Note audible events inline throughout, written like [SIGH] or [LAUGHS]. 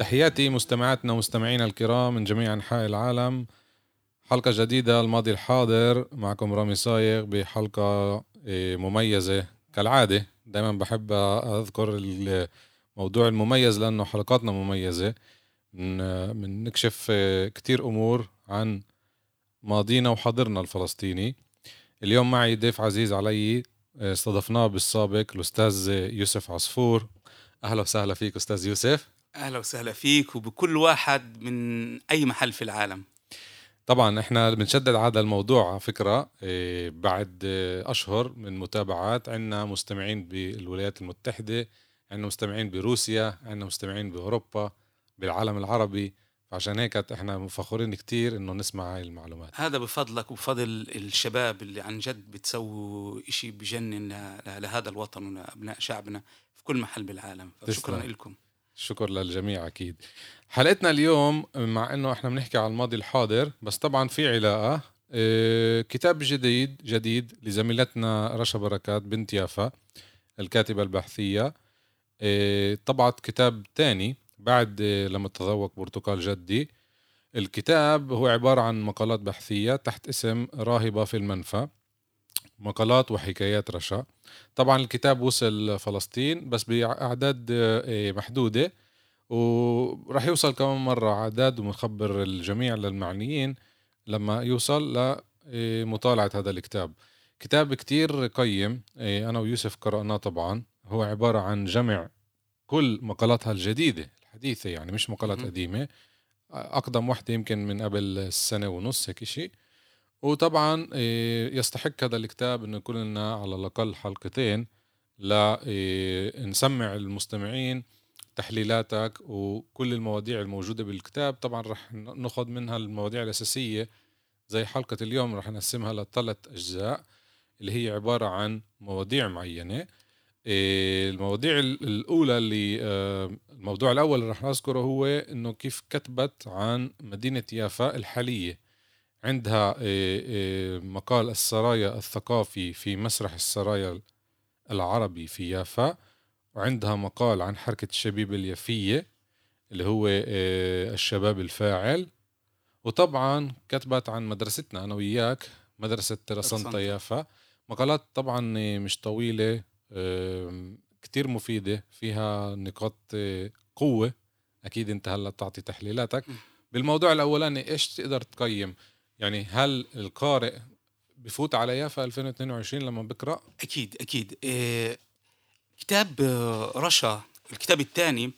تحياتي مستمعاتنا ومستمعينا الكرام من جميع أنحاء العالم. حلقة جديدة الماضي الحاضر معكم رامي صايغ بحلقة إيه، مميزة كالعادة. دايما بحب أذكر الموضوع المميز لأنه حلقاتنا مميزة. من نكشف إيه، كتير أمور عن ماضينا وحاضرنا الفلسطيني. اليوم معي ضيف عزيز علي إيه، استضفناه بالسابق الأستاذ يوسف عصفور. أهلا وسهلا فيك أستاذ يوسف. أهلا وسهلا فيك وبكل واحد من أي محل في العالم. طبعا إحنا بنشدد هذا الموضوع على فكرة إيه، بعد أشهر من متابعات عندنا مستمعين بالولايات المتحدة عندنا مستمعين بروسيا عندنا مستمعين بأوروبا بالعالم العربي. عشان هيك إحنا فخورين كتير إنه نسمع هاي المعلومات. هذا بفضلك وبفضل الشباب اللي عن جد بتسووا إشي بجنن لهذا الوطن ولابناء شعبنا في كل محل بالعالم. شكرا لكم شكر للجميع أكيد. حلقتنا اليوم مع إنه إحنا بنحكي على الماضي الحاضر بس طبعا في علاقة آه كتاب جديد جديد لزميلتنا رشا بركات بنت يافا الكاتبة البحثية. آه طبعت كتاب تاني بعد آه لما تذوق برتقال جدي. الكتاب هو عبارة عن مقالات بحثية تحت اسم راهبة في المنفى. مقالات وحكايات رشا. طبعا الكتاب وصل فلسطين بس بأعداد آه، محدودة وراح يوصل كمان مرة أعداد ومخبر الجميع للمعنيين لما يوصل لمطالعة هذا الكتاب. كتاب كتير قيم آه، أنا ويوسف قرأناه طبعا. هو عبارة عن جمع كل مقالاتها الجديدة الحديثة يعني مش مقالات قديمة. أقدم واحدة يمكن من قبل سنة ونص هيك شيء وطبعا آه، يستحق هذا الكتاب إنه يكون لنا على الأقل حلقتين لنسمع آه، المستمعين تحليلاتك وكل المواضيع الموجودة بالكتاب. طبعا رح نأخذ منها المواضيع الأساسية زي حلقة اليوم رح نقسمها لثلاث أجزاء اللي هي عبارة عن مواضيع معينة. آه، المواضيع الأولى اللي الموضوع الأول اللي رح نذكره هو إنه كيف كتبت عن مدينة يافا الحالية. عندها آه، آه، مقال السرايا الثقافي في مسرح السرايا العربي في يافا وعندها مقال عن حركة الشبيب اليافية اللي هو آه، الشباب الفاعل. وطبعا كتبت عن مدرستنا أنا وياك مدرسة ترسانتا يافا. مقالات طبعا مش طويلة كتير مفيدة فيها نقاط قوة. أكيد أنت هلأ تعطي تحليلاتك. بالموضوع الأولاني إيش تقدر تقيم؟ يعني هل القارئ بفوت على يافا 2022 لما بقرأ؟ أكيد أكيد. إيه كتاب رشا الكتاب الثاني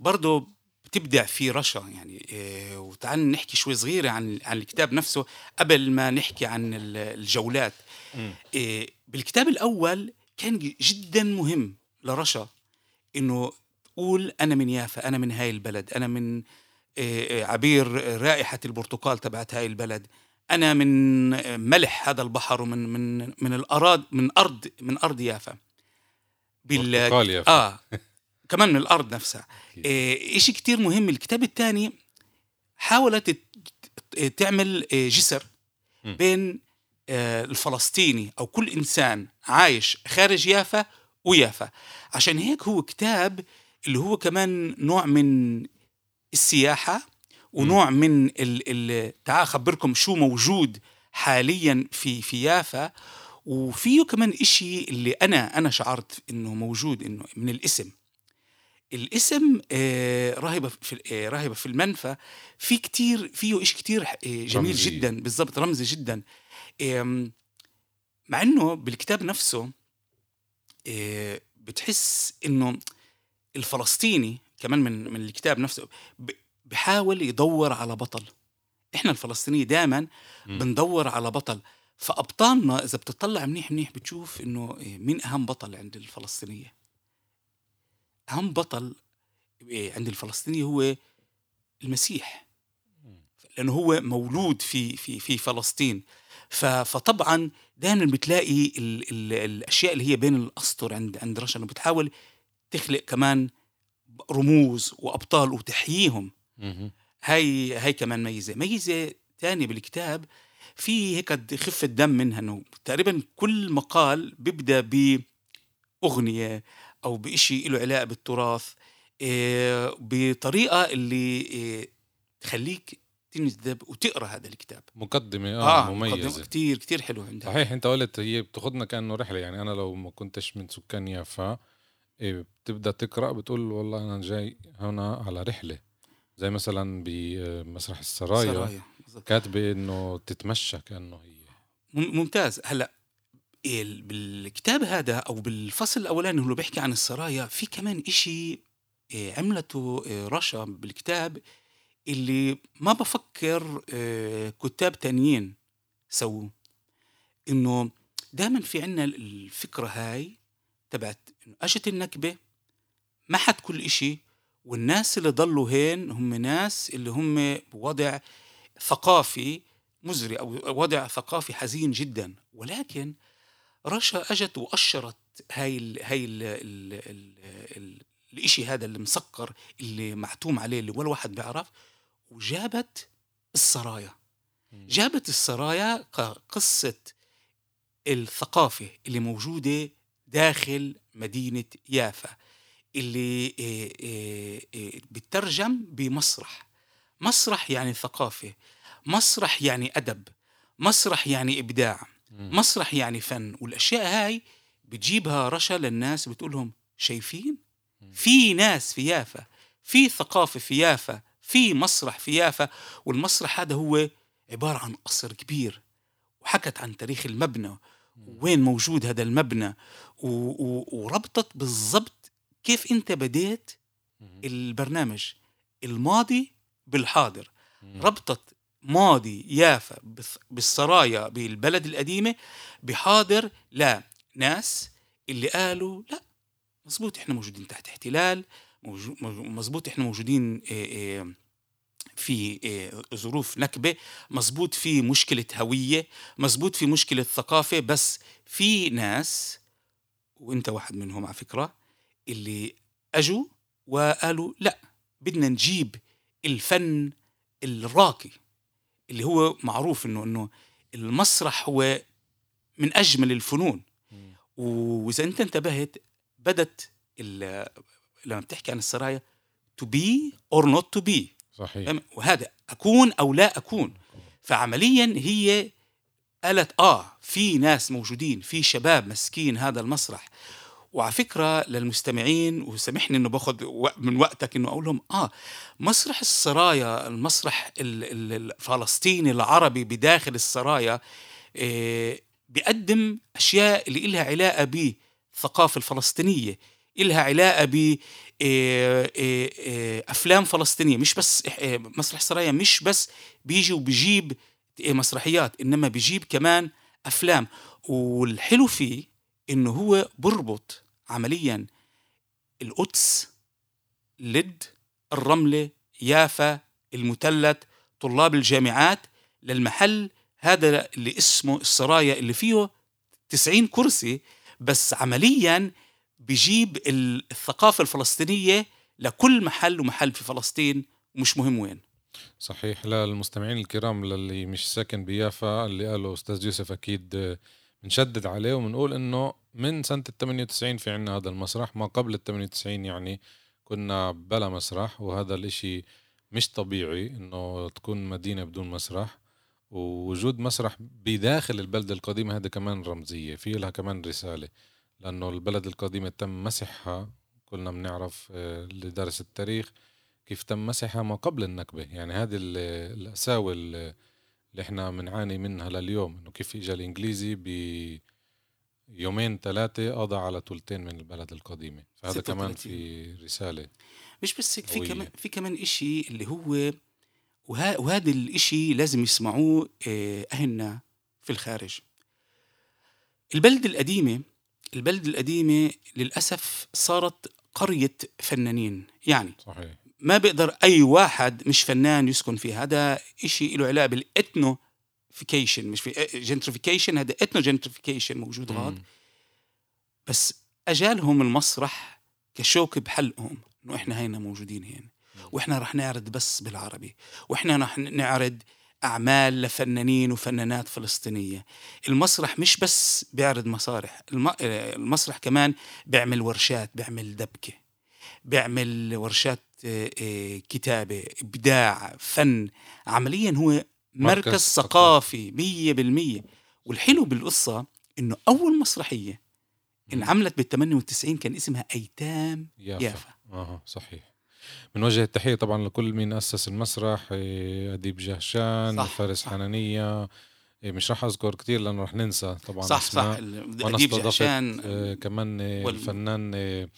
برضه بتبدع فيه رشا يعني إيه وتعال نحكي شوي صغيره عن عن الكتاب نفسه قبل ما نحكي عن الجولات. إيه بالكتاب الأول كان جدا مهم لرشا إنه تقول أنا من يافا أنا من هاي البلد أنا من إيه عبير رائحة البرتقال تبعت هاي البلد. أنا من ملح هذا البحر ومن من من الأرض من ارض من أرض يافا. بال يافا. آه. [LAUGHS] كمان من الأرض نفسها. إيه شيء كتير مهم. الكتاب الثاني حاولت تعمل آه، جسر بين آه، الفلسطيني أو كل إنسان عايش خارج يافا ويافا. عشان هيك هو كتاب اللي هو كمان نوع من السياحة ونوع من ال تعال أخبركم شو موجود حاليا في في يافا وفيه كمان إشي اللي أنا أنا شعرت إنه موجود إنه من الاسم. الاسم راهبه في راهبه في المنفى. في كتير فيه إشي كتير آه جميل رمزي. جدا بالضبط رمزي جدا. مع إنه بالكتاب نفسه آه بتحس إنه الفلسطيني كمان من من الكتاب نفسه بحاول يدور على بطل. إحنا الفلسطينية دائما بندور على بطل. فأبطالنا إذا بتطلع منيح منيح بتشوف إنه مين أهم بطل عند الفلسطينية. أهم بطل إيه، عند الفلسطيني هو المسيح. لأنه هو مولود في في في فلسطين. فطبعا دائما بتلاقي ال ال الأشياء اللي هي بين الأسطر عند عند رشا إنه بتحاول تخلق كمان رموز وأبطال وتحييهم. هاي هاي كمان ميزة. ميزة ثانية بالكتاب في هيك خفة دم منها إنه تقريبا كل مقال بيبدأ بأغنية أو بشيء له علاقة بالتراث آه، بطريقة اللي آه، تخليك تنجذب وتقرأ هذا الكتاب. مقدمة آه, آه مميزة. كثير كثير حلو عندها. صحيح أنت قلت هي بتاخذنا كأنه رحلة يعني أنا لو ما كنتش من سكان يافا إيه بتبدأ تقرأ بتقول والله أنا جاي هنا على رحلة. زي مثلا بمسرح السرايا سرايا. كاتبة إنه تتمشى كأنه هي. ممتاز. هلأ بالكتاب هذا أو بالفصل الأولاني اللي بيحكي عن السرايا في كمان إشي آه، عملته آه، رشا بالكتاب اللي ما بفكر آه، كتاب تانيين سووه. إنه دائما في عنا الفكرة هاي تبعت اجت النكبة ما حد كل إشي والناس اللي ضلوا هين هم ناس اللي هم بوضع ثقافي مزري أو وضع ثقافي حزين جدا. ولكن رشا أجت وأشرت هاي ال هاي ال ال ال ال الإشي هذا اللي مسكر اللي معتوم عليه اللي ولا واحد بيعرف وجابت السرايا. جابت السرايا كقصة الثقافة اللي موجودة داخل مدينة يافا. اللي آه، آه، آه، بترجم بمسرح. مسرح يعني ثقافة مسرح يعني أدب مسرح يعني إبداع مسرح يعني فن. والأشياء هاي بتجيبها رشا للناس بتقول لهم شايفين؟ في ناس في يافا في ثقافة في يافا في مسرح في يافا. والمسرح هذا هو عبارة عن قصر كبير وحكت عن تاريخ المبنى وين موجود هذا المبنى وربطت بالضبط كيف انت بديت البرنامج الماضي بالحاضر؟ ربطت ماضي يافا بالسرايا بالبلد القديمة بحاضر لا ناس اللي قالوا لا مزبوط إحنا موجودين تحت احتلال مزبوط إحنا موجودين في ظروف نكبة مزبوط في مشكلة هوية مزبوط في مشكلة ثقافة بس في ناس وإنت واحد منهم على فكرة اللي أجوا وقالوا لا بدنا نجيب الفن الراقي اللي هو معروف انه إنه المسرح هو من أجمل الفنون. وإذا أنت انتبهت بدت لما بتحكي عن السرايا to be or not to be. صحيح. وهذا أكون أو لا أكون. فعمليا هي قالت آه في ناس موجودين في شباب مسكين هذا المسرح. وعلى فكرة للمستمعين وسامحني إنه باخذ من وقتك إنه أقول لهم آه مسرح السرايا المسرح الفلسطيني العربي بداخل السرايا آه بيقدم أشياء اللي لها علاقة بالثقافة الفلسطينية إلها علاقة ب آه، آه، آه، أفلام فلسطينية مش بس مسرح سرايا مش بس بيجي وبيجيب مسرحيات إنما بيجيب كمان أفلام. والحلو فيه إنه هو بربط عمليا القدس لد الرملة يافا المثلث طلاب الجامعات للمحل هذا اللي اسمه السرايا اللي فيه 90 كرسي بس عمليا بيجيب الثقافة الفلسطينية لكل محل ومحل في فلسطين ومش مهم وين. صحيح. للمستمعين الكرام للي مش ساكن بيافا اللي قاله أستاذ يوسف أكيد بنشدد عليه وبنقول إنه من سنة ال 98 في عنا هذا المسرح ما قبل ال 98 يعني كنا بلا مسرح وهذا الإشي مش طبيعي إنه تكون مدينة بدون مسرح ووجود مسرح بداخل البلدة القديمة هذا كمان رمزية في لها كمان رسالة لأنه البلد القديمة تم مسحها كلنا بنعرف آه، اللي درس التاريخ كيف تم مسحها ما قبل النكبة يعني هذه الأساوي اللي إحنا بنعاني منها لليوم إنه كيف اجى الإنجليزي بيومين ثلاثة قضى على ثلثين من البلد القديمة فهذا كمان في رسالة مش بس هيك في كمان في كمان إشي اللي هو وه... وهذا الإشي لازم يسمعوه آه، أهلنا في الخارج. البلد القديمة البلد القديمة للأسف صارت قرية فنانين. يعني صحيح. ما بيقدر أي واحد مش فنان يسكن فيها. هذا إشي له علاقة بال ethnofication مش في gentrification هذا ethno gentrification موجود غاد. بس أجالهم المسرح كشوك بحلقهم إنه إحنا هينا موجودين هنا. وإحنا رح نعرض بس بالعربي. وإحنا رح نعرض أعمال لفنانين وفنانات فلسطينية. المسرح مش بس بيعرض مسارح آه، المسرح كمان بيعمل ورشات بيعمل دبكة بيعمل ورشات آه، آه، كتابة إبداع فن. عمليا هو مركز, مركز ثقافي مية بالمية. والحلو بالقصة إنه أول مسرحية انعملت بال 98 كان اسمها أيتام يافا, يافا. أها صحيح. بنوجه التحية طبعا لكل مين أسس المسرح إيه، أديب جهشان صح، فارس صح. حنانية. إيه، مش رح أذكر كتير لأنه رح ننسى طبعا صح صح. استضفت جهشان آه، كمان آه، وال- الفنان آه،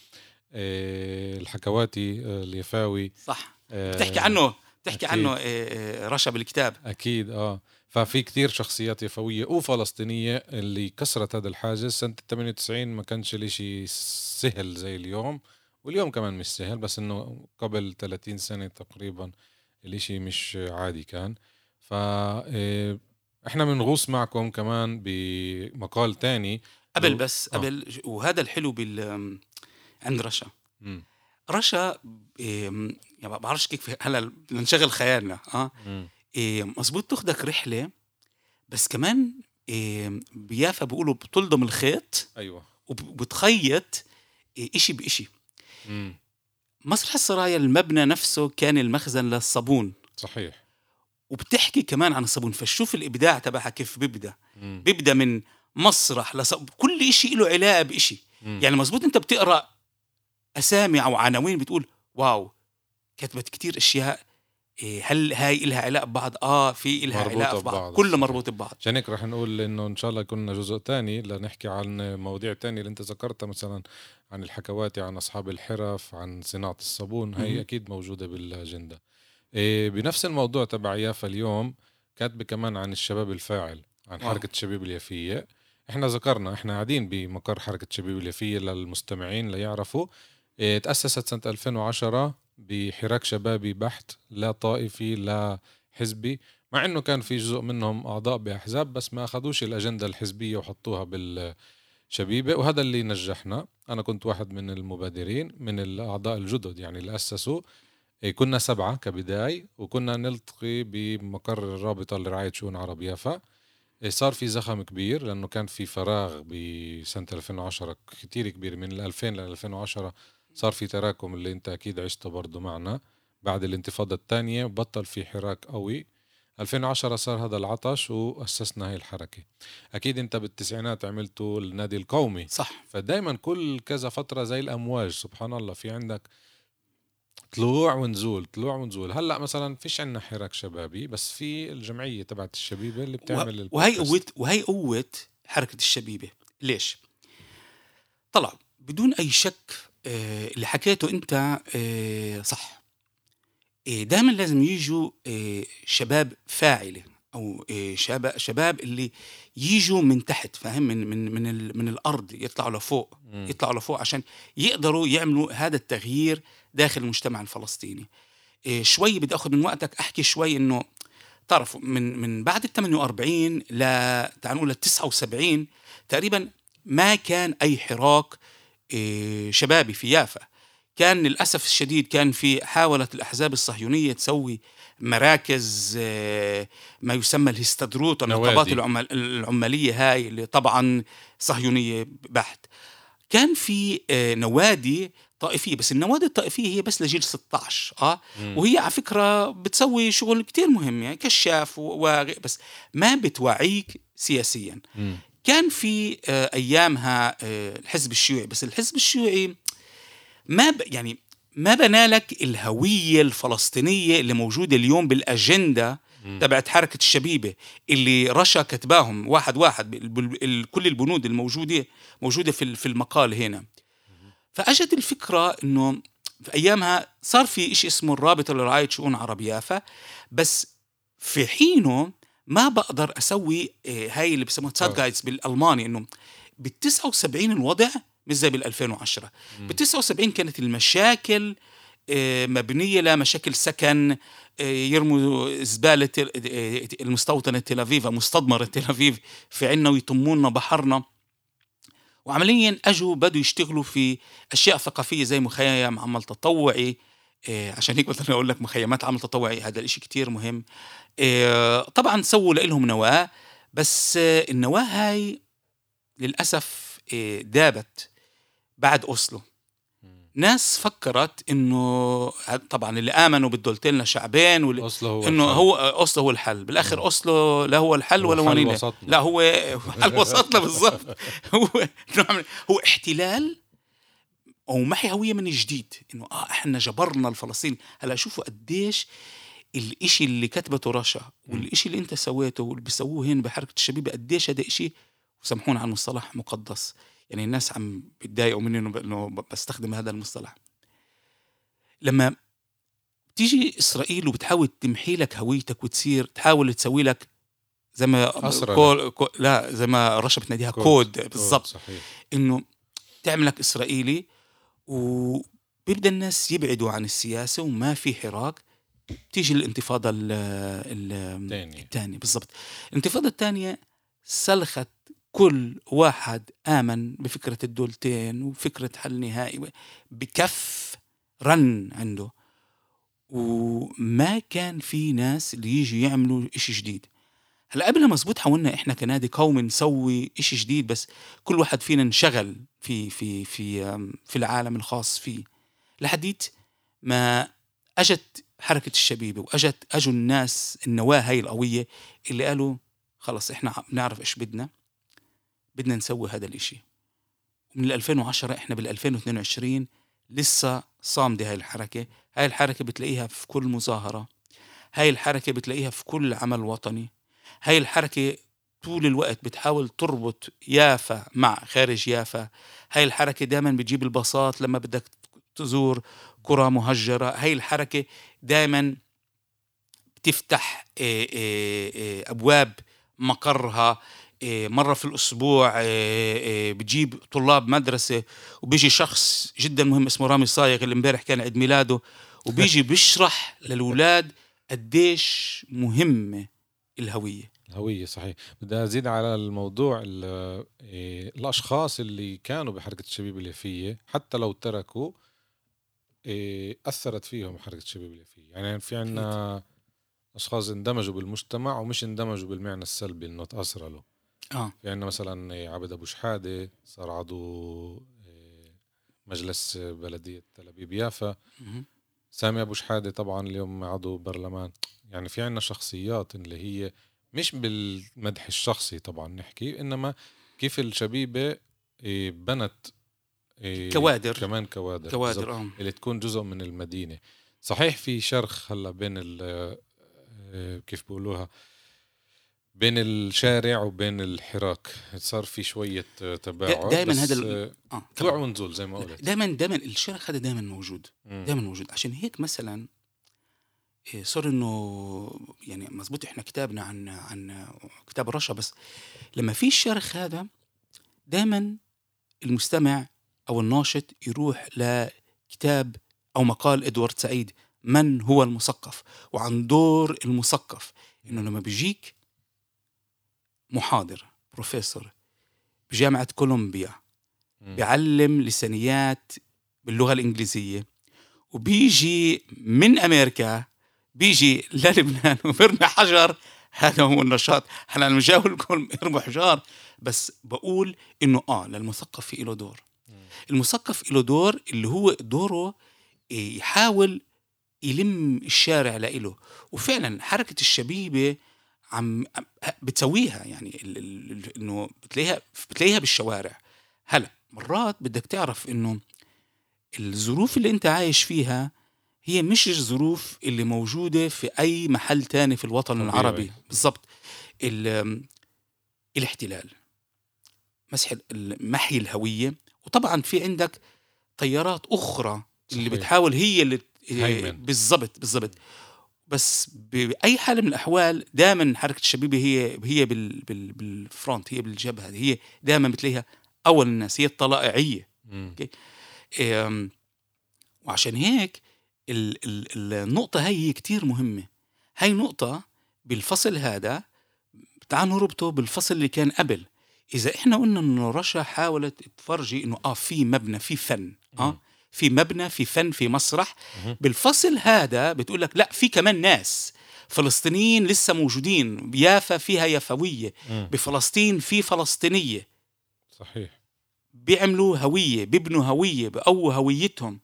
آه، الحكواتي آه، اليفاوي. صح. آه، بتحكي عنه؟ بتحكي أكيد. عنه آه، آه، رشا بالكتاب أكيد آه ففي كتير شخصيات يفوية وفلسطينية اللي كسرت هذا الحاجز سنة 98 ما كانش الإشي سهل زي اليوم واليوم كمان مش سهل بس إنه قبل 30 سنة تقريبا الإشي مش عادي كان ف آه، إحنا بنغوص معكم كمان بمقال تاني قبل بس آه. قبل وهذا الحلو بال عند رشا مم. رشا يعني ما بعرفش كيف هلا بدنا نشغل خيالنا آه. إيه مزبوط تاخدك رحلة بس كمان إيه بيافا بيقولوا بتلضم الخيط أيوه وبتخيط إيه إشي بإشي مم. مسرح السرايا المبنى نفسه كان المخزن للصابون صحيح وبتحكي كمان عن الصابون فشوف الإبداع تبعها كيف بيبدأ مم. بيبدأ من مسرح لصب... كل إشي له علاقة بإشي مم. يعني مزبوط أنت بتقرأ أسامي أو عناوين بتقول واو كتبت كتير أشياء إيه هل هاي إلها علاقة ببعض؟ آه في إلها علاقة ببعض ببعض، كله. مربوط ببعض عشان هيك رح نقول إنه إن شاء الله يكون جزء تاني لنحكي عن مواضيع تانية اللي أنت ذكرتها مثلا عن الحكواتي عن أصحاب الحرف عن صناعة الصابون. هي أكيد موجودة بالأجندة إيه بنفس الموضوع تبع يافا اليوم كاتبة كمان عن الشباب الفاعل عن واو. حركة شباب اليافية إحنا ذكرنا إحنا قاعدين بمقر حركة شباب اليافية للمستمعين ليعرفوا إيه تأسست سنة 2010 بحراك شبابي بحت لا طائفي لا حزبي مع إنه كان في جزء منهم أعضاء بأحزاب بس ما أخذوش الأجندة الحزبية وحطوها بالشبيبة وهذا اللي نجحنا. أنا كنت واحد من المبادرين من الأعضاء الجدد يعني اللي أسسوا. إيه، كنا سبعة كبداية وكنا نلتقي بمقر الرابطة لرعايه شؤون عرب يافا. إيه، صار في زخم كبير لأنه كان في فراغ بسنة 2010 كتير كبير من ال 2000 ل 2010 صار في تراكم اللي انت أكيد عشته برضه معنا بعد الانتفاضة الثانية بطل في حراك قوي. 2010 صار هذا العطش وأسسنا هاي الحركة. أكيد أنت بالتسعينات عملتوا النادي القومي. صح. فدايما كل كذا فترة زي الأمواج سبحان الله في عندك طلوع ونزول طلوع ونزول. هلأ مثلا فيش عندنا حراك شبابي بس في الجمعية تبعت الشبيبة اللي بتعمل وه- وهي. قوة وهي قوة حركة الشبيبة. ليش؟ طلع بدون أي شك اللي حكيته أنت آه، صح. دائما لازم يجوا آه، شباب فاعلة أو آه، شباب شباب اللي يجوا من تحت فاهم؟ من من من من الأرض يطلعوا لفوق. يطلعوا لفوق عشان يقدروا يعملوا هذا التغيير داخل المجتمع الفلسطيني. شوي بدي آخذ من وقتك أحكي شوي إنه تعرفوا من من بعد ال 48 ل تعال نقول ل 79 تقريبا ما كان أي حراك شبابي في يافا كان للأسف الشديد كان في حاولت الأحزاب الصهيونية تسوي مراكز آه، ما يسمى الهستدروت النقابات نوادي. العمال العمالية هاي اللي طبعا صهيونية بحت كان في آه، نوادي طائفية بس النوادي الطائفية هي بس لجيل 16 آه مم. وهي على فكرة بتسوي شغل كتير مهم يعني كشاف و- وغ- بس ما بتوعيك سياسيا مم. كان في آه، أيامها آه، الحزب الشيوعي. بس الحزب الشيوعي ما ب يعني ما بنى لك الهوية الفلسطينية اللي موجودة اليوم بالأجندة. تبعت حركة الشبيبة اللي رشا كتباهم واحد واحد كل البنود الموجودة موجودة في في المقال هنا. فأجت الفكرة إنه في أيامها صار في شيء اسمه الرابطه لرعاية شؤون عرب يافا. بس في حينه ما بقدر أسوي آه، هاي اللي بسموها تسات آه. جايدز بالألماني إنه بال 79 الوضع مش زي بال 2010 ب 79 كانت المشاكل آه، مبنية لمشاكل سكن يرموا زبالة المستوطنه تل ابيب مستضمره تل ابيب في عنا ويطمونا بحرنا. وعمليا أجوا بدوا يشتغلوا في أشياء ثقافية زي مخيم عمل تطوعي عشان هيك مثلا أقول لك مخيمات عمل تطوعي هذا الإشي كتير مهم. طبعا سووا لهم نواة بس النواة هاي للأسف دابت بعد أوسلو. ناس فكرت إنه طبعا اللي آمنوا بالدولتين شعبين واللي أوسلو هو إنه. هو أوسلو هو الحل. بالآخر أوسلو لا هو الحل هو ولا حل ونينة وسطنا. لا هو [LAUGHS] حل وسطنا بالضبط. [LAUGHS] هو نوع من- هو احتلال ومحي هويه من جديد. إنه آه إحنا جبرنا الفلسطين. هلأ شوفوا قديش الإشي اللي كتبته رشا والإشي اللي أنت سويته واللي بيسووه هنا بحركة الشبيبة قديش هذا إشي؟ وسامحونا على المصطلح مقدس. يعني الناس عم بيتضايقوا مني إنه إنه بستخدم هذا المصطلح. لما تيجي إسرائيل وبتحاول تمحي لك هويتك وتصير تحاول تسوي لك زي ما كول كو لا زي ما رشا بتناديها كود, بالضبط. صحيح. إنه تعملك إسرائيلي وبيبدأ الناس يبعدوا عن السياسة وما في حراك. بتيجي الانتفاضة ال- ال- تاني. الثانية بالضبط. الانتفاضة الثانية سلخت كل واحد آمن بفكرة الدولتين وفكرة حل نهائي بكف رن عنده. وما كان في ناس اللي يجي يعملوا إشي جديد. هلأ قبل مزبوط حاولنا إحنا كنادي قومي نسوي إشي جديد بس كل واحد فينا انشغل في في في في العالم الخاص فيه. لحديت ما أجت حركة الشبيبة واجت أجوا الناس النواة هاي القوية اللي قالوا خلص إحنا بنعرف إيش بدنا بدنا نسوي هذا الإشي. من 2010 إحنا بال 2022 لسه صامدة هاي الحركة. هاي الحركة بتلاقيها في كل مظاهرة. هاي الحركة بتلاقيها في كل عمل وطني. هاي الحركة طول الوقت بتحاول تربط يافا مع خارج يافا. هاي الحركة دائما بتجيب البساط لما بدك تزور قرى مهجرة. هاي الحركة دائما بتفتح إيه، إيه، إيه، أبواب مقرها مرة في إيه، بتجيب طلاب مدرسة وبيجي شخص جدا مهم اسمه رامي صايغ اللي امبارح كان عيد ميلاده وبيجي [LAUGHS] بيشرح للأولاد قديش مهمة الهوية. الهوية صحيح. بدي أزيد على الموضوع ال- الأشخاص اللي كانوا بحركة الشبيب اليافية حتى لو تركوا إيه، أثرت فيهم حركة الشبيب اليافية يعني في عنا أشخاص اندمجوا بالمجتمع ومش اندمجوا بالمعنى السلبي إنه تأثروا له. آه. في عنا مثلا عبد أبو شحادة صار عضو إيه، مجلس بلدية تل أبيب يافا. سامي أبو شحادة طبعا اليوم عضو برلمان. يعني في عنا شخصيات اللي هي مش بالمدح الشخصي طبعا نحكي إنما كيف الشبيبة إيه، بنت كوادر. كمان كوادر كوادر آه. اللي تكون جزء من المدينة. صحيح في شرخ هلأ بين ال آه، كيف بيقولوها بين الشارع وبين الحراك. صار في شوية آه، تباعد دايماً بس، هذا ال- آه، طبعاً. ونزول زي ما قلت. دائما دائما الشرخ هذا دائما موجود. دائما موجود. عشان هيك مثلا إيه، صار إنه يعني مزبوط إحنا كتابنا عن عن كتاب رشا بس لما في الشرخ هذا دائما المستمع أو الناشط يروح لكتاب أو مقال إدوارد سعيد من هو المثقف؟ وعن دور المثقف إنه لما بيجيك محاضر بروفيسور بجامعة كولومبيا. بيعلم لسانيات باللغة الإنجليزية وبيجي من أمريكا بيجي للبنان وبرمي حجر. هذا هو النشاط. هلا أنا مش لكم إرموا حجار. بس بقول إنه آه للمثقف في له دور. المثقف له دور اللي هو دوره إيه، يحاول يلم الشارع لإله. وفعلا حركة الشبيبة عم بتسويها يعني ال- ال- إنه بتلاقيها بتلاقيها بالشوارع. هلأ مرات بدك تعرف إنه الظروف اللي أنت عايش فيها هي مش الظروف اللي موجودة في أي محل تاني في الوطن. العربي. بالضبط. ال- الاحتلال مسح ال- محي الهوية وطبعا في عندك تيارات اللي صحيح. بتحاول هي اللي. بالضبط بالضبط بس بأي حال من الأحوال دائما حركة الشبيبة هي هي بال بال بالفرونت هي بالجبهة هي دائما بتلاقيها أول الناس هي الطلائعية مم. أم، وعشان هيك ال- ال- النقطة هي كتير مهمة هاي نقطة بالفصل هذا تعال نربطه بالفصل اللي كان قبل إذا إحنا قلنا إنه رشا حاولت تفرجي إنه آه في مبنى في فن. آه في مبنى في فن في مسرح. بالفصل هذا بتقول لك لا في كمان ناس فلسطينيين لسه موجودين يافا فيها يافوية مم. بفلسطين في فلسطينية صحيح بيعملوا هوية بيبنوا هوية بقووا هويتهم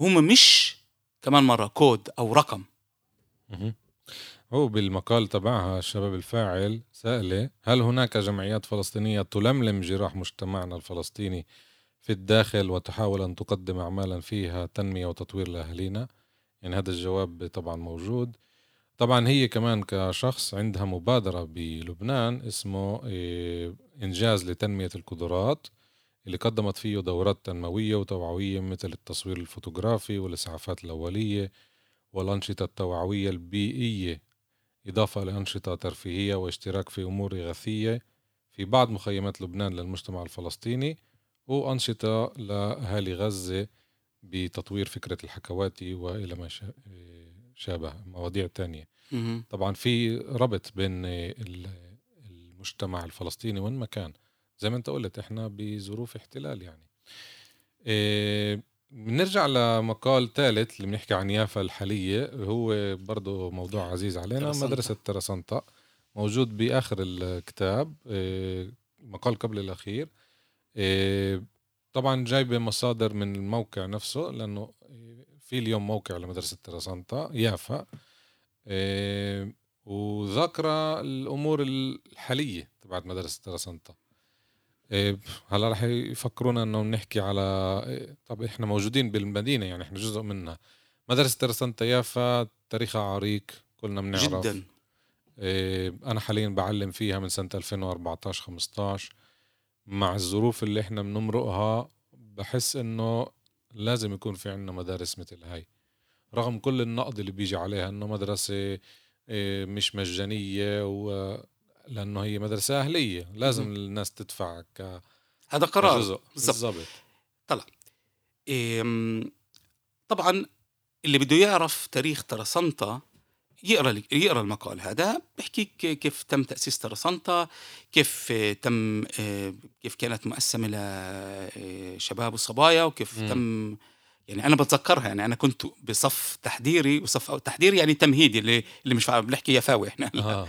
هم مش كمان مرة كود أو رقم. هو بالمقال تبعها الشباب الفاعل سأله هل هناك جمعيات فلسطينية تلملم جراح مجتمعنا الفلسطيني في الداخل وتحاول أن تقدم أعمالا فيها تنمية وتطوير لأهالينا يعني هذا الجواب طبعا موجود. طبعا هي كمان كشخص عندها مبادرة بلبنان اسمه إيه، إنجاز لتنمية القدرات اللي قدمت فيه دورات تنموية وتوعوية مثل التصوير الفوتوغرافي والإسعافات الأولية والأنشطة التوعوية البيئية. إضافة لأنشطة ترفيهية واشتراك في أمور إغاثية في بعض مخيمات لبنان للمجتمع الفلسطيني وأنشطة لأهالي غزة بتطوير فكرة الحكواتي وإلى ما شا- شابه مواضيع تانية. طبعا في ربط بين ال- المجتمع الفلسطيني وين ما كان. زي ما أنت قلت إحنا بظروف احتلال يعني. إيه، بنرجع لمقال ثالث اللي بنحكي عن يافا الحالية هو برضه موضوع عزيز علينا. ترسنطة. مدرسة ترسنطة موجود بآخر الكتاب إيه، مقال قبل الأخير. إيه، طبعا جايبة مصادر من الموقع نفسه لأنه في اليوم موقع لمدرسة ترسنطة يافا. إيه، وذاكرة الأمور الحالية تبعت مدرسة ترسنطة هلا رح يفكرونا إنه بنحكي على إيه، طب إحنا موجودين بالمدينة يعني إحنا جزء منها. مدرسة ترسنتا يافا تاريخها عريق كلنا بنعرف. جدا. إيه، أنا حاليا بعلم فيها من سنة 2014 15 مع الظروف اللي إحنا بنمرقها بحس إنه لازم يكون في عنا مدارس مثل هاي. رغم كل النقد اللي بيجي عليها إنه مدرسة إيه، مش مجانية و لأنه هي مدرسة أهلية لازم مهم. الناس تدفع ك هذا قرار. بالضبط. بالضبط إم، طبعا اللي بده يعرف تاريخ ترسنطة يقرأ يقرأ المقال هذا بيحكي ك- كيف تم تأسيس ترسنطة كيف آه، تم آه، كيف كانت مقسمة لشباب وصبايا وكيف مم. تم يعني أنا بتذكرها يعني أنا كنت بصف تحضيري وصف تحضيري يعني تمهيدي اللي اللي مش بنحكي يفاوي إحنا آه،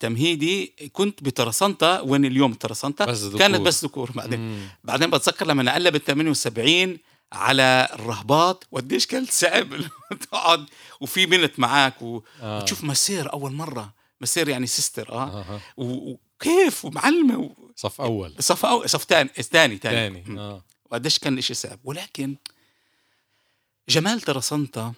تمهيدي كنت بترسنطة وين اليوم ترسنطة بس. كانت بس ذكور بعدين مم. بعدين بتذكر لما نقلب ال 78 على الرهبات وقديش كانت صعب [LAUGHS] تقعد وفي بنت معك و- آه. وتشوف مسير أول مرة مسير يعني سيستر آه آه. و- وكيف ومعلمة و- صف أول صف أو صف ثاني ثاني ثاني آه وقديش كان الشيء صعب ولكن جمال ترسنطة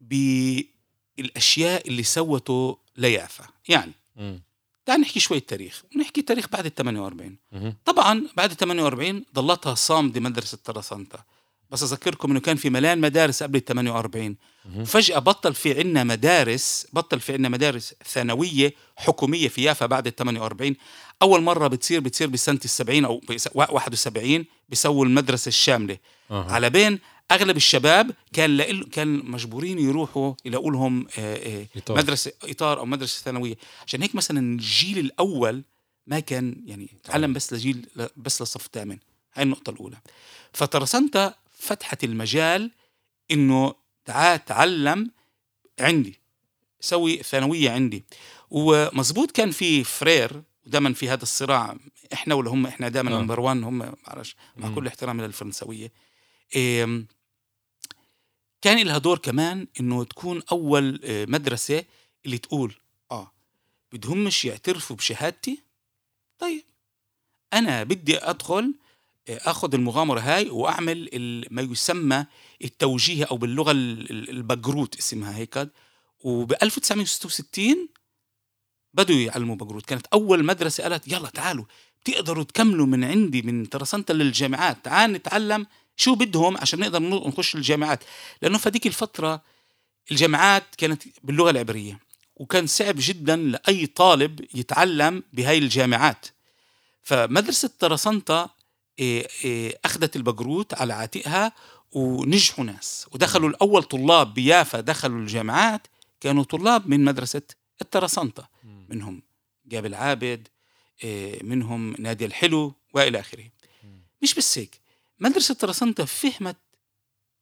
بالاشياء اللي سوته ليافا يعني مم. تعال نحكي شوي تاريخ ونحكي تاريخ بعد ال 48 مهم. طبعا بعد 48 ضلتها صامدة مدرسة ترسنطة بس أذكركم أنه كان في مليان مدارس قبل ال 48 مهم. فجأة بطل في عنا مدارس بطل في عنا مدارس ثانوية حكومية في يافا بعد ال 48 أول مرة بتصير بتصير بسنة السبعين أو بس- 71 بيسووا المدرسة الشاملة آه. على بين أغلب الشباب كان لإل كان مجبورين يروحوا يلاقوا لهم آه، آه، إطار. مدرسة إطار أو مدرسة ثانوية عشان هيك مثلا الجيل الأول ما كان يعني تعلم بس لجيل بس للصف الثامن هاي النقطة الأولى فترسنتا فتحت المجال إنه تعال تعلم عندي سوي ثانوية عندي ومزبوط كان في فرير ودائما في هذا الصراع إحنا ولا هم إحنا دائما. number 1 هم معلش مع. كل احترامي للفرنسوية إيه كان لها دور كمان إنه تكون أول آه، مدرسة اللي تقول آه بدهمش يعترفوا بشهادتي؟ طيب أنا بدي أدخل آه، آخذ المغامرة هاي وأعمل ما يسمى التوجيه أو باللغة ال- ال- ال בגרות اسمها هيك. وب 1966 بدوا يعلموا בגרות كانت أول مدرسة قالت يلا تعالوا بتقدروا تكملوا من عندي من ترسنتا للجامعات تعال نتعلم شو بدهم عشان نقدر نخش الجامعات؟ لأنه في هذيك الفترة الجامعات كانت باللغة العبرية وكان صعب جدا لأي طالب يتعلم بهاي الجامعات. فمدرسة ترسنتا إيه إيه أخذت البقروت على عاتقها ونجحوا ناس ودخلوا الأول طلاب بيافا دخلوا الجامعات كانوا طلاب من مدرسة الترسنطة منهم جابل عابد إيه منهم نادي الحلو وإلى آخره. مش بس هيك. مدرسة ترسنطة فهمت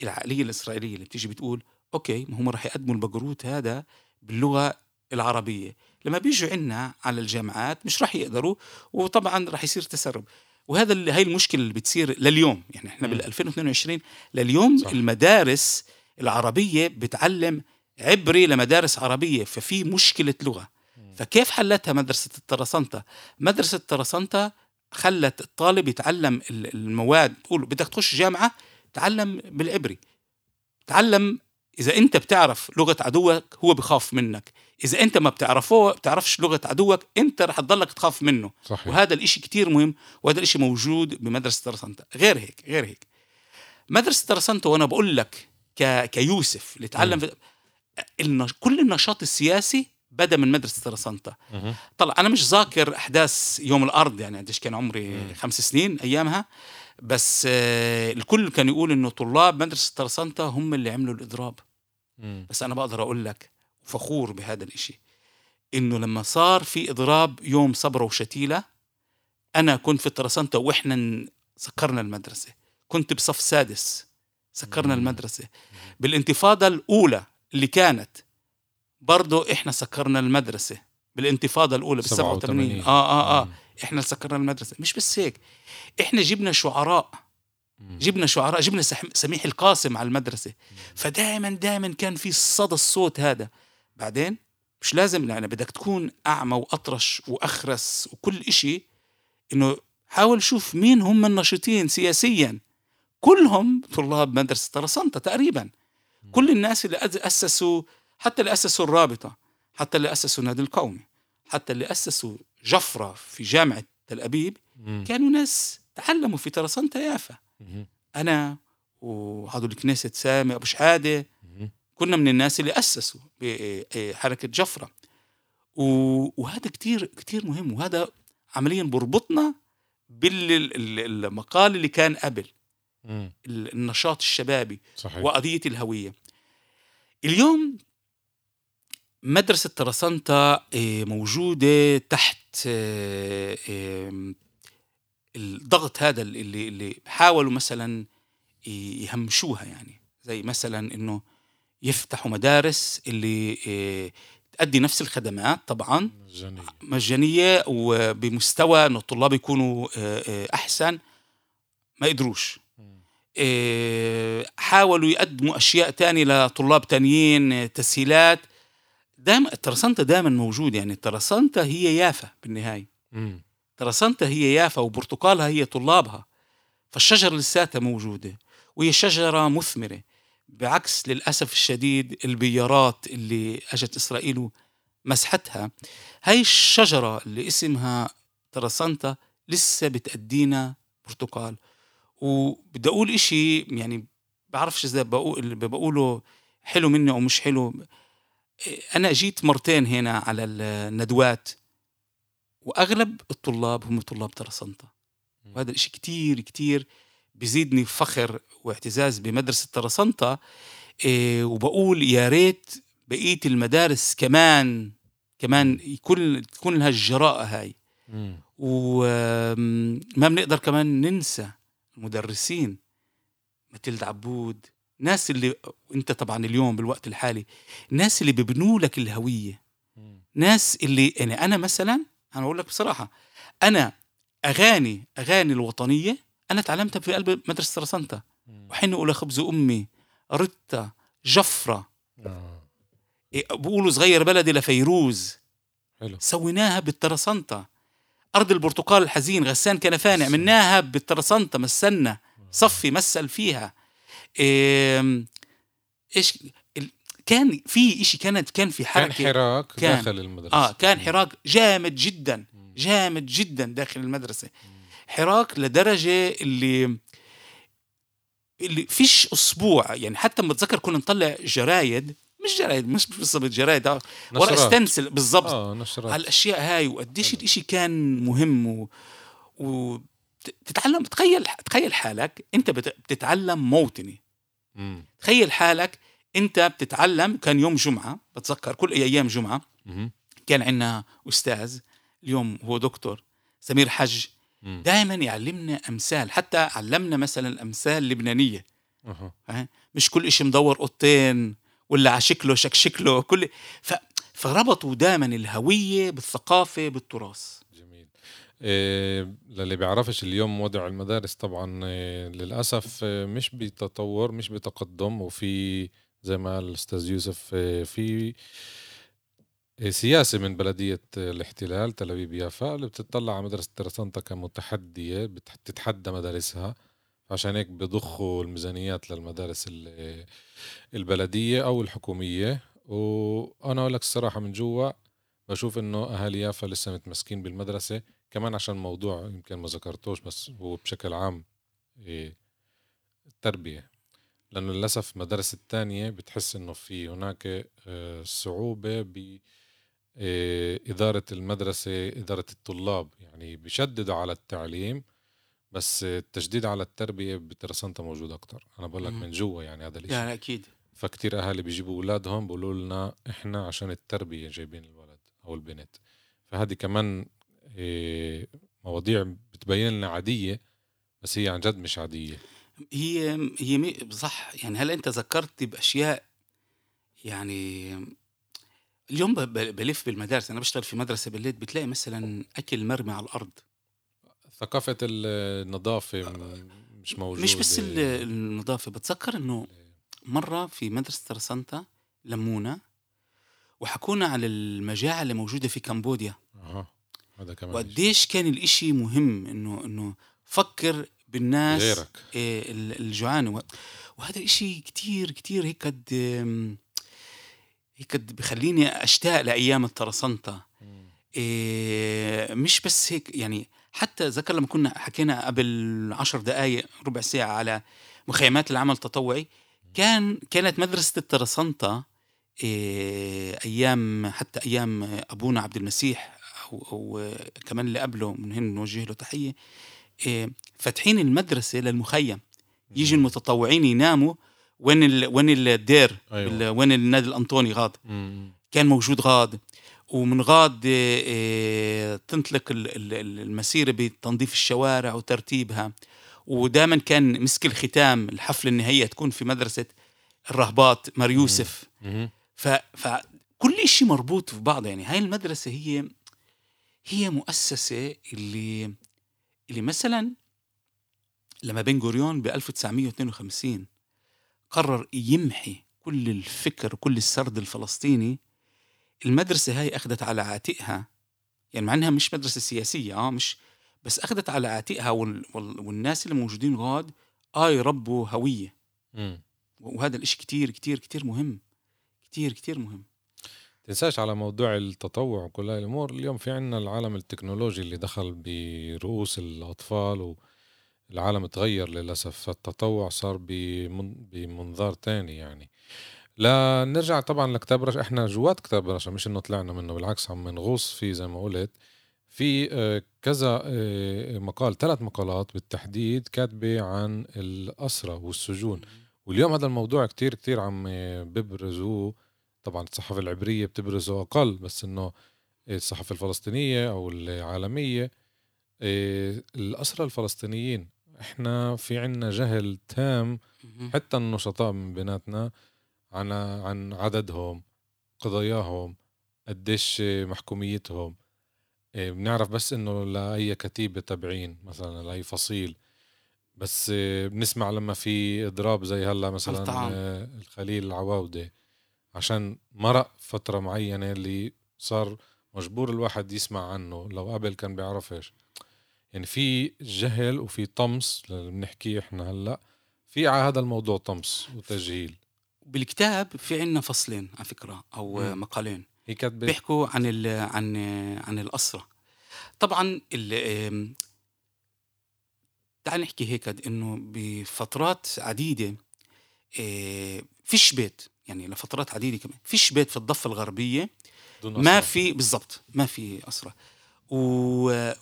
العقلية الإسرائيلية اللي بتيجي بتقول أوكي ما هم راح يقدموا البقروت هذا باللغة العربية. لما بيجوا عنا على الجامعات مش راح يقدروا وطبعا راح يصير تسرب. وهذا اللي هاي المشكلة اللي بتصير لليوم. يعني إحنا بال 2022 لليوم صح. المدارس العربية بتعلم عبري لمدارس عربية ففي مشكلة لغة. فكيف حلتها مدرسة الترسنطه مدرسة الترسنطه خلت الطالب يتعلم المواد تقول بدك تخش جامعة تعلم بالعبري. تعلم إذا أنت بتعرف لغة عدوك هو بخاف منك. إذا أنت ما بتعرفه بتعرفش لغة عدوك أنت رح تضلك تخاف منه. صحيح. وهذا الإشي كتير مهم وهذا الإشي موجود بمدرسة ترسنتا غير هيك غير هيك. مدرسة ترسنتا وأنا بقول لك ك... كيوسف اللي تعلم في... النش... كل النشاط السياسي بدأ من مدرسة ترسنتا طلع أنا مش ذاكر أحداث يوم الأرض يعني قديش كان عمري مم. خمس سنين أيامها. بس آه الكل كان يقول إنه طلاب مدرسة ترسنتا هم اللي عملوا الإضراب. مم. بس أنا بقدر أقول لك فخور بهذا الإشي إنه لما صار في إضراب يوم صبرة وشتيلة أنا كنت في الترسنتة وإحنا سكرنا المدرسة. كنت بصف سادس سكرنا المدرسة. بالانتفاضة الأولى اللي كانت برضه إحنا سكرنا المدرسة بالانتفاضة الأولى بال 87 آه آه آه. إحنا سكرنا المدرسة. مش بس هيك. إحنا جبنا شعراء. جبنا شعراء جبنا سميح القاسم على المدرسة. فدائما دائما كان في صدى الصوت هذا. بعدين مش لازم يعني بدك تكون أعمى وأطرش وأخرس وكل إشي. إنه حاول شوف مين هم الناشطين سياسيا. كلهم طلاب مدرسة ترسنطة تقريبا. كل الناس اللي أسسوا حتى اللي أسسوا الرابطة حتى اللي أسسوا النادي القومي حتى اللي أسسوا جفرة في جامعة تل أبيب كانوا ناس تعلموا في ترسنطة يافا أنا وعضو الكنيسة سامي أبو شحادة كنا من الناس اللي أسسوا حركة جفرة. وهذا كتير كتير مهم وهذا عمليا بربطنا بالمقال اللي كان قبل النشاط الشبابي صحيح. وقضية الهوية. اليوم مدرسة ترسنتا آه، موجودة تحت آه، الضغط هذا اللي اللي حاولوا مثلا يهمشوها يعني. زي مثلا إنه يفتحوا مدارس اللي آه، تأدي نفس الخدمات طبعا مجانية. مجانية وبمستوى إنه الطلاب يكونوا آه، آه، أحسن. ما قدروش حاولوا يقدموا أشياء تانية لطلاب تانيين تسهيلات. دائما الترسنتا دائما موجود يعني الترسنتا هي يافا بالنهاية. ترسنتا هي يافا وبرتقالها هي طلابها. فالشجرة لساتها موجودة وهي شجرة مثمرة. بعكس للأسف الشديد البيارات اللي أجت إسرائيل مسحتها هاي الشجرة اللي اسمها ترسنتا لسه بتأدينا برتقال. وبدي أقول إشي يعني بعرفش إذا بقول بقوله حلو مني أو مش حلو. أنا جيت مرتين هنا على الندوات وأغلب الطلاب هم طلاب ترسنتا وهذا الإشي كتير كتير بيزيدني فخر واعتزاز بمدرسة ترسنطة إيه وبقول يا ريت بقية المدارس كمان كمان يكون تكون لها الجراءة هاي. وما بنقدر كمان ننسى المدرسين. متلد عبود ناس اللي انت طبعا اليوم بالوقت الحالي ناس اللي ببنوا لك الهوية. ناس اللي يعني أنا مثلا أنا أقول لك بصراحة أنا أغاني أغاني الوطنية أنا تعلمتها في قلب مدرسة رسنتا وحين أقول خبز أمي رتا جفرة. آه. إيه، بقولوا صغير بلدي لفيروز. حلو. سويناها بالترسنتا أرض البرتقال الحزين غسان كنفاني عملناها بالترسنتا مسنا. صفي مثل فيها. إيش كان في شيء كانت كان في حركة كان حراك كان داخل المدرسة. آه كان حراك جامد جدا جامد جدا داخل المدرسة. حراك لدرجة اللي اللي فيش أسبوع يعني حتى بتذكر كنا نطلع جرايد مش جرايد مش بالضبط جرايد ورق استنسل بالضبط. آه نشرات. على الأشياء هاي وقديش الإشي كان مهم و... و... تتعلم تخيل تخيل حالك أنت بتتعلم موطني مم. تخيل حالك انت بتتعلم كان يوم جمعة بتذكر كل أيام جمعة مم. كان عندنا أستاذ اليوم هو دكتور سمير حج. دائما يعلمنا أمثال حتى علمنا مثلا الامثال اللبنانيه أها. ها؟ مش كل شيء مدور قطين ولا على شكله شك شكله كل ف... فربطوا دائما الهوية بالثقافة بالتراث للي بيعرفش اليوم وضع المدارس طبعا إيه للأسف إيه مش بتطور مش بتقدم. وفي زي ما قال الأستاذ يوسف إيه في إيه سياسة من بلدية الاحتلال تل أبيب يافا اللي بتطلع على مدرسة ترسانتا كمتحدية بتتحدى مدارسها. عشان هيك بضخوا الميزانيات للمدارس ال- البلدية أو الحكومية. وأنا أقول لك الصراحة من جوا بشوف إنه أهالي يافا لسه متمسكين بالمدرسة. كمان عشان موضوع يمكن ما ذكرتوش بس هو بشكل عام إيه التربية لأنه للأسف المدارس الثانية بتحس إنه في هناك آه، صعوبة ب آه، إدارة المدرسة إدارة الطلاب. يعني بيشددوا على التعليم بس التشديد على التربية بترسانتا موجود أكتر. أنا بقول لك. من جوا يعني هذا الإشي. لا لا أكيد. فكتير أهالي بيجيبوا أولادهم بيقولوا لنا إحنا عشان التربية جايبين الولد أو البنت. فهذه كمان إيه، مواضيع بتبين لنا عادية بس هي عن جد مش عادية. هي هي صح. يعني هل أنت ذكرت بأشياء يعني اليوم بلف بالمدارس. أنا بشتغل في مدرسة بالليل بتلاقي مثلا أكل مرمي على الأرض. ثقافة النظافة م- مش موجودة. مش بس ال- النظافة. بتذكر إنه مرة في مدرسة ترسانتا لمونا وحكونا على المجاعة اللي موجودة في كمبوديا. أها. هذا كمان وقديش كان الإشي مهم إنه إنه فكر بالناس غيرك. إيه، ال- الجوعان. وهذا إشي كتير كتير هيك قد هيك قد بخليني أشتاق لأيام الترسنتا مم. إيه، مش بس هيك يعني حتى ذكر لما كنا حكينا قبل عشر دقائق ربع ساعة على مخيمات العمل التطوعي كان كانت مدرسة الترسنتا إيه، أيام حتى أيام أبونا عبد المسيح أو, أو كمان اللي قبله من هنا نوجه له تحية إيه، فاتحين المدرسة للمخيم يجي. المتطوعين يناموا وين ال... وين الدير أيوة. بال- وين النادي الأنطوني غاد مم. كان موجود غاد ومن غاد آه، آه، تنطلق ال- ال- ال- المسيرة بتنظيف الشوارع وترتيبها ودائما كان مسك الختام الحفل النهائية تكون في مدرسة الرهبات مار يوسف. ف... فكل شيء مربوط في بعضه يعني هاي المدرسة هي هي مؤسسة اللي اللي مثلا لما بن غوريون ب 1952 قرر يمحي كل الفكر وكل السرد الفلسطيني المدرسة هاي أخذت على عاتقها. يعني مع أنها مش مدرسة سياسية آه مش بس أخذت على عاتقها وال... وال... والناس اللي موجودين غاد آه يربوا هوية. مم. وهذا الإشي كتير كتير كتير مهم. كتير كتير مهم. تنساش على موضوع التطوع وكل هاي الأمور. اليوم في عنا العالم التكنولوجي اللي دخل برؤوس الأطفال والعالم تغير للأسف. فالتطوع صار بمن- بمنظار تاني يعني. لا نرجع طبعا لكتاب رشا إحنا جوات كتاب رشا مش إنه طلعنا منه بالعكس عم نغوص فيه زي ما قلت. في آه، كذا آه، مقال ثلاث مقالات بالتحديد كاتبة عن الاسرى والسجون. واليوم هذا الموضوع كتير كتير عم ببرزوه طبعا الصحافة العبرية بتبرزه أقل بس إنه الصحافة الفلسطينية أو العالمية إيه، الأسرى الفلسطينيين إحنا في عنا جهل تام. حتى النشطاء من بيناتنا عن عن عددهم قضاياهم قديش محكوميتهم إيه، بنعرف بس إنه لأي كتيبه تابعين مثلا لأي فصيل بس إيه، بنسمع لما في إضراب زي هلأ مثلا الطعام. آه، الخليل العواودة عشان مرق فترة معينة اللي صار مجبور الواحد يسمع عنه لو قبل كان بيعرفش يعني في جهل وفي طمس اللي بنحكيه إحنا هلأ. في على هذا الموضوع طمس وتجهيل. بالكتاب في عنا فصلين على فكرة أو مم. مقالين. هي كاتبه بيحكوا عن ال عن عن الأسرة. طبعا ال تعال نحكي هيك إنه بفترات عديدة آه، فيش بيت. يعني لفترات عديدة كمان فيش بيت في الضفة الغربية دون ما. في بالضبط ما في أسرة و...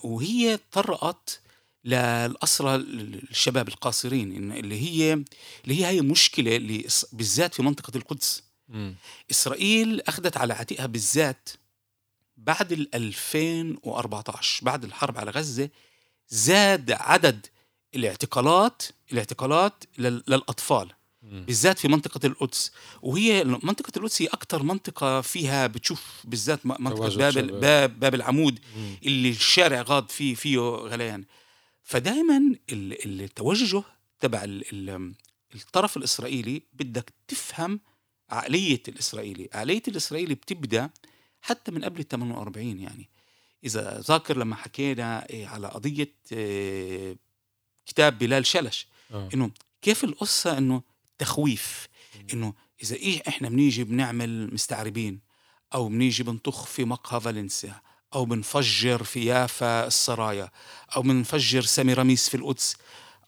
وهي طرقت للأسرى الشباب القاصرين اللي هي اللي هي هي مشكلة اللي بالذات في منطقة القدس مم. إسرائيل أخذت على عاتقها بالذات بعد ال 2014 بعد الحرب على غزة زاد عدد الاعتقالات الاعتقالات لل- للأطفال. بالذات في منطقة القدس وهي منطقة القدس هي أكثر منطقة فيها بتشوف بالذات منطقة باب شباب. باب, باب العمود مم. اللي الشارع غاض فيه فيه غليان فدائما ال- التوجه تبع ال- ال- الطرف الإسرائيلي بدك تفهم عقلية الإسرائيلي عقلية الإسرائيلي بتبدأ حتى من قبل ال 48 يعني إذا ذاكر لما حكينا إيه، على قضية إيه، كتاب بلال شلش آه. إنه كيف القصة إنه تخويف إنه إذا إيه إحنا بنيجي بنعمل مستعربين أو بنيجي بنطخ في مقهى فالنسيا أو بنفجر في يافا السرايا أو بنفجر ساميراميس في القدس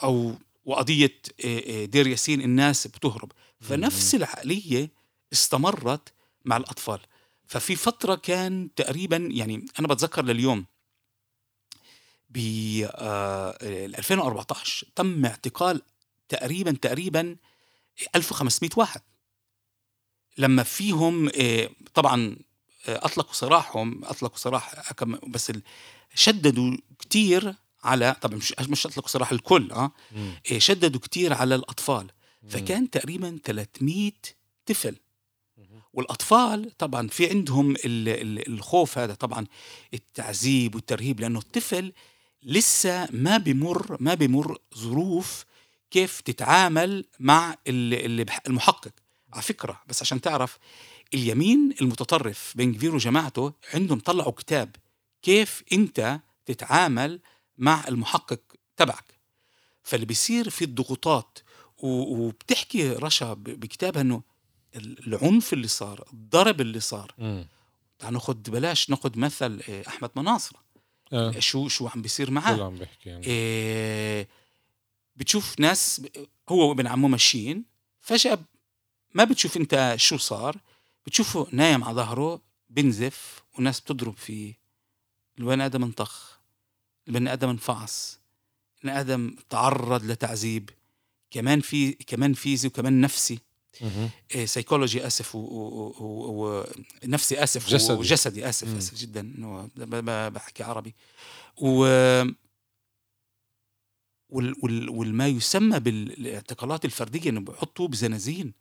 أو وقضية إيه، إيه، دير ياسين الناس بتهرب. فنفس العقلية استمرت مع الأطفال. ففي فترة كان تقريبا يعني أنا بتذكر لليوم ب آه، 2014 تم اعتقال تقريبا تقريبا 1500 واحد لما فيهم آه، طبعا آه، أطلقوا سراحهم أطلقوا سراح كم- بس شددوا كتير على طبعا مش مش أطلقوا سراح الكل آه مم. آه، شددوا كتير على الأطفال فكان تقريبا 300 طفل. والأطفال طبعا في عندهم ال- ال- الخوف هذا طبعا التعذيب والترهيب لأنه الطفل لسه ما بمر ما بمر ظروف كيف تتعامل مع ال- اللي المحقق على فكرة بس عشان تعرف اليمين المتطرف بن كفير وجماعته عندهم طلعوا كتاب كيف انت تتعامل مع المحقق تبعك فاللي بيصير في الضغوطات وبتحكي رشا بكتابها إنه ال- العنف اللي صار الضرب اللي صار. تعال ناخذ بلاش ناخذ مثل إيه، أحمد مناصر آه. شو شو عم بيصير معاه عم بحكي يعني. إيه بتشوف ناس هو وابن عمه ماشيين فجأة ما بتشوف انت شو صار بتشوفه نايم على ظهره بنزف وناس بتضرب فيه البني آدم انطخ البني آدم انفعص البني آدم تعرض لتعذيب كمان في كمان فيزي وكمان نفسي مهم. إيه سيكولوجي آسف و- و- و- و- نفسي آسف جسدي. وجسدي آسف. آسف جدا إنه بحكي عربي و والما يسمى بالاعتقالات الفردية انه بحطوه بزنازين.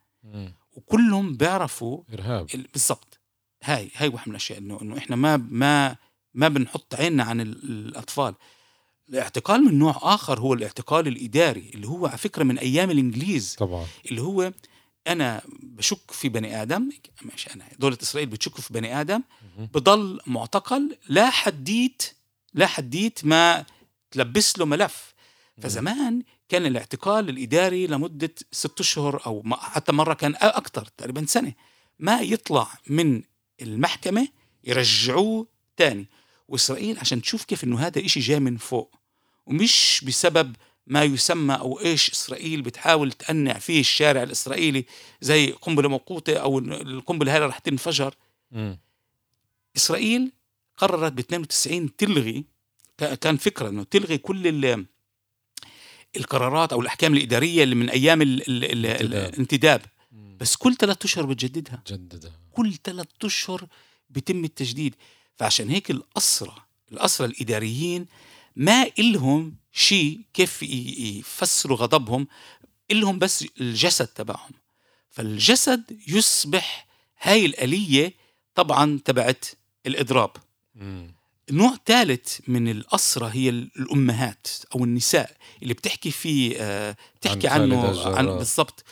وكلهم بيعرفوا إرهاب. ال- بالضبط. هاي هاي واحد من الأشياء إنه إنه إحنا ما ما ما بنحط عيننا عن ال- الأطفال. الاعتقال من نوع آخر هو الاعتقال الإداري اللي هو على فكرة من أيام الإنجليز. طبعا. اللي هو أنا بشك في بني آدم مش أنا دولة إسرائيل بتشك في بني آدم. بضل معتقل لا حديت لا حديت ما تلبس له ملف. فزمان كان الاعتقال الإداري لمدة ست أشهر أو حتى مرة كان أكثر تقريبا سنة. ما يطلع من المحكمة يرجعوه تاني. وإسرائيل عشان تشوف كيف إنه هذا إشي جاي من فوق. ومش بسبب ما يسمى أو إيش إسرائيل بتحاول تقنع فيه الشارع الإسرائيلي زي قنبلة موقوتة أو القنبلة هاي رح تنفجر. مم. إسرائيل قررت ب 92 تلغي كان فكرة إنه تلغي كل القرارات أو الأحكام الإدارية اللي من أيام ال ال ال الانتداب. بس كل ثلاثة أشهر بتجددها. جددها. كل ثلاثة أشهر بيتم التجديد. فعشان هيك الاسرى الاسرى الإداريين ما إلهم شيء كيف يفسروا غضبهم. إلهم بس الجسد تبعهم. فالجسد يصبح هاي الآلية طبعا تبعت الإضراب. مم. نوع ثالث من الأسرة هي الأمهات أو النساء اللي بتحكي فيه آه، بتحكي عن عنه عن. بالضبط.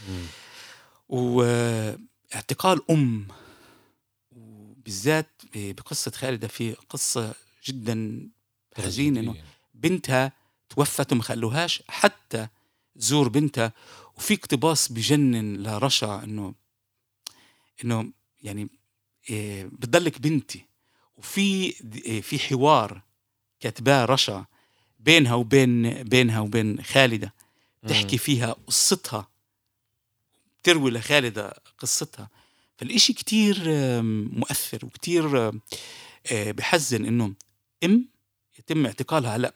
واعتقال أم وبالذات بقصة خالدة في قصة جدا حزينة إنه. بنتها توفت وما خلوهاش حتى تزور بنتها وفي اقتباس بجنن لرشا إنه إنه يعني إيه بتضلك بنتي وفي إيه في حوار كاتباه رشا بينها وبين بينها وبين خالدة تحكي فيها قصتها تروي لخالدة قصتها فالإشي كتير مؤثر وكتير آه، بحزن إنه إم يتم اعتقالها هلا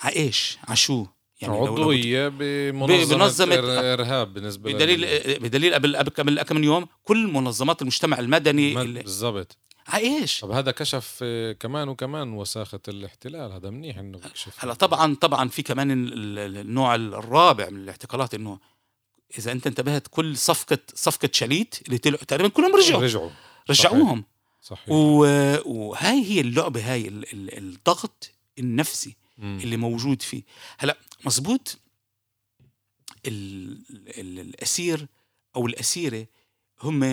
على إيش؟ على شو؟ يعني عضوية بمنظمة, بمنظمة إرهاب بالنسبة بدليل بدليل قبل قبل كم من يوم كل منظمات المجتمع المدني بالضبط على إيش؟ طب هذا كشف آه، كمان وكمان وساخة الاحتلال هذا منيح إنه بكشف هلا طبعا طبعا في كمان النوع الرابع من الاعتقالات إنه إذا أنت انتبهت كل صفقة صفقة شليت اللي طلعوا تقريبا كلهم رجعوا رجعوا رجعوهم صحيح, صحيح. وهاي هي اللعبة هاي الضغط النفسي م. اللي موجود فيه هلا مزبوط الأسير أو الأسيرة هم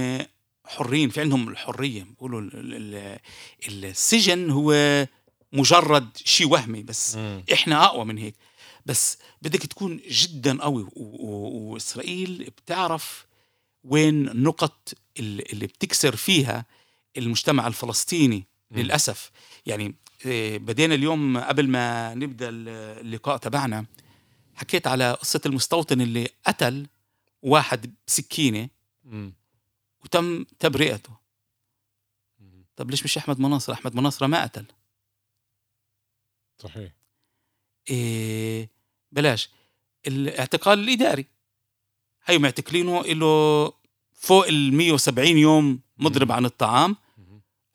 حرين في عندهم الحرية. بيقولوا السجن هو مجرد شيء وهمي بس. م. إحنا أقوى من هيك. بس بدك تكون جدا قوي. وإسرائيل بتعرف وين نقط اللي بتكسر فيها المجتمع الفلسطيني م. للأسف. يعني آه، بدينا اليوم قبل ما نبدأ اللقاء تبعنا حكيت على قصة المستوطن اللي قتل واحد بسكينة. وتم تبرئته. طب ليش مش أحمد مناصر؟ أحمد مناصر ما قتل. صحيح. إيه بلاش. الاعتقال الإداري. هي معتقلينه له فوق ال 170 يوم مضرب عن الطعام.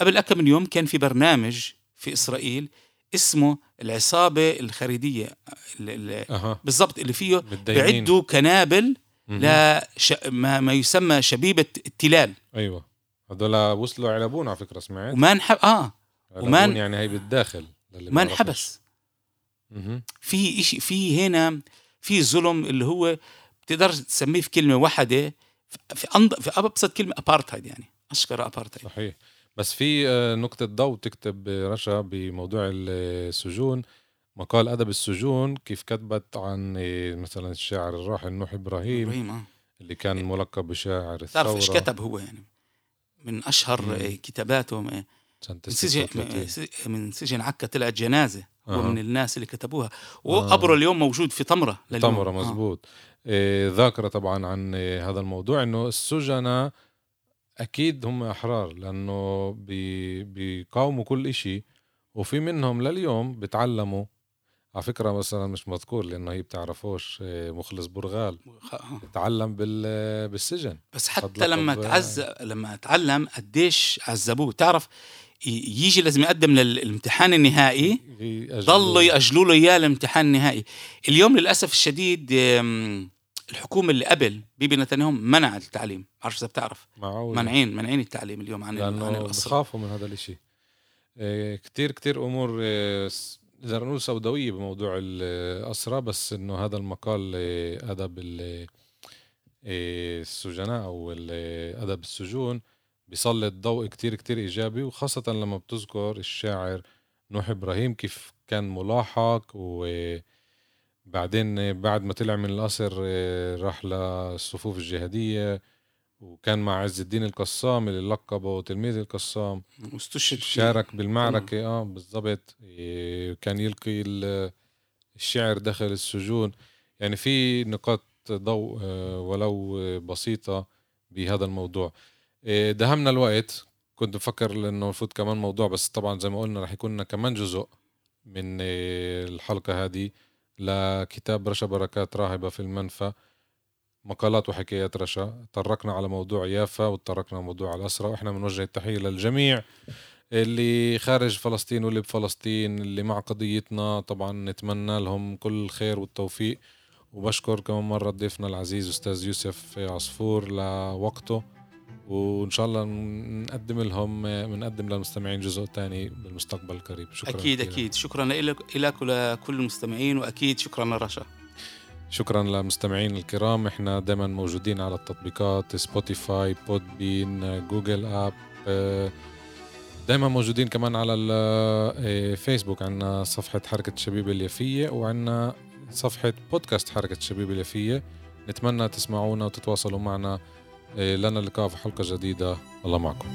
قبل كم من يوم كان في برنامج في إسرائيل اسمه العصابة الخريدية أه. بالضبط اللي فيه بيعدوا كنابل لا ش... ما, ما يسمى شبيبة التلال. أيوه. هذول وصلوا علبون على فكرة سمعت؟ وما انحب آه. وما يعني هي بالداخل. ما انحبس. في شيء في هنا في ظلم اللي هو بتقدر تسميه في كلمة واحدة في أنض... في أبسط كلمة ابارتهايد يعني أشكر ابارتهايد صحيح. بس في آه، نقطة ضوء تكتب رشا بموضوع السجون. مقال أدب السجون كيف كتبت عن آه، مثلا الشاعر الراحل نوح إبراهيم إبراهيم آه. اللي كان ملقب بشاعر الثورة تعرف إيش كتب هو يعني من أشهر مم. كتاباته من سجن من سجن عكا طلعت جنازة آه. ومن الناس اللي كتبوها وقبره آه. اليوم موجود في تمرة لليوم. تمرة مزبوط آه. ذاكرة طبعا عن هذا الموضوع إنه السجناء أكيد هم أحرار لأنه بي بيقاوموا كل إشي وفي منهم لليوم بتعلموا على فكرة مثلا مش مذكور لأنه هي بتعرفوش آه، مخلص برغال. تعلم بال بالسجن. بس حتى لما تعز لما تعلم قديش عذبوه. تعرف يجي لازم يقدم للامتحان النهائي؟ ضلوا يأجلوا له إياه الامتحان النهائي. اليوم للأسف الشديد الحكومة اللي قبل بيبي نتنياهو منع التعليم. بعرف إذا بتعرف. معقول منعين منعين التعليم اليوم عن لأنه عن بخافوا من هذا الشيء إيه كتير كتير أمور إيه اذا نقول سوداوية بموضوع الاسرى بس إنه هذا المقال إيه ادب إيه السجناء أو أدب السجون بيسلط ضوء كتير كتير إيجابي وخاصة لما بتذكر الشاعر نوح إبراهيم كيف كان ملاحق و بعدين بعد ما طلع من القصر آه، راح للصفوف الجهادية. وكان مع عز الدين القسام اللي لقبه تلميذ القسام. واستشهد شارك بالمعركة آه بالضبط. آه، كان يلقي الشعر داخل السجون. يعني في نقاط ضوء آه، ولو بسيطة بهذا الموضوع. دهمنا الوقت. كنت بفكر إنه نفوت كمان موضوع بس طبعا زي ما قلنا رح يكون كمان جزء من الحلقة هذه. لكتاب رشا بركات راهبة في المنفى. مقالات وحكايات رشا. طرقنا على موضوع يافا وتطرقنا على موضوع الأسرة. وإحنا بنوجه التحية للجميع اللي خارج فلسطين واللي بفلسطين اللي مع قضيتنا. طبعا نتمنى لهم كل الخير والتوفيق. وبشكر كمان مرة ضيفنا العزيز أستاذ يوسف عصفور لوقته. وإن شاء الله نقدم لهم بنقدم للمستمعين جزء ثاني بالمستقبل القريب. شكرا أكيد كثيرا. أكيد. شكرا لك لك ولكل المستمعين وأكيد شكرا لرشا. شكرا للمستمعين الكرام. إحنا دائما موجودين على التطبيقات Spotify Podbean Google App دائما موجودين كمان على الفيسبوك عندنا صفحة حركة الشبيبة اليافية وعندنا صفحة بودكاست حركة الشبيبة اليافية نتمنى تسمعونا وتتواصلوا معنا. إيه، لنا اللقاء في حلقة جديدة. الله معكم.